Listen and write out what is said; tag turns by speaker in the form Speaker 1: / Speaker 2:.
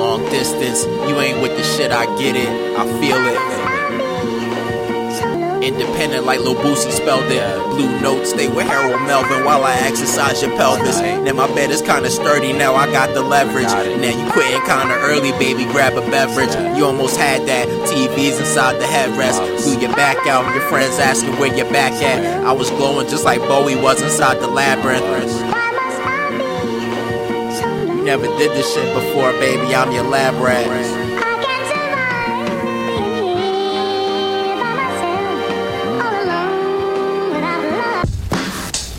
Speaker 1: Long distance, you ain't with the shit, I get it, I feel it. Independent like Lil Boosie spelled it. Blue notes, stay with Harold Melvin while I exercise your pelvis. Now my bed is kinda sturdy, now I got the leverage. Now you quitting kinda early, baby, grab a beverage. You almost had that. TV's inside the headrest. Blew your back out, your friends asking where your back at. I was glowing just like Bowie was inside the labyrinth. Never did this shit before, baby, I'm your lab rat.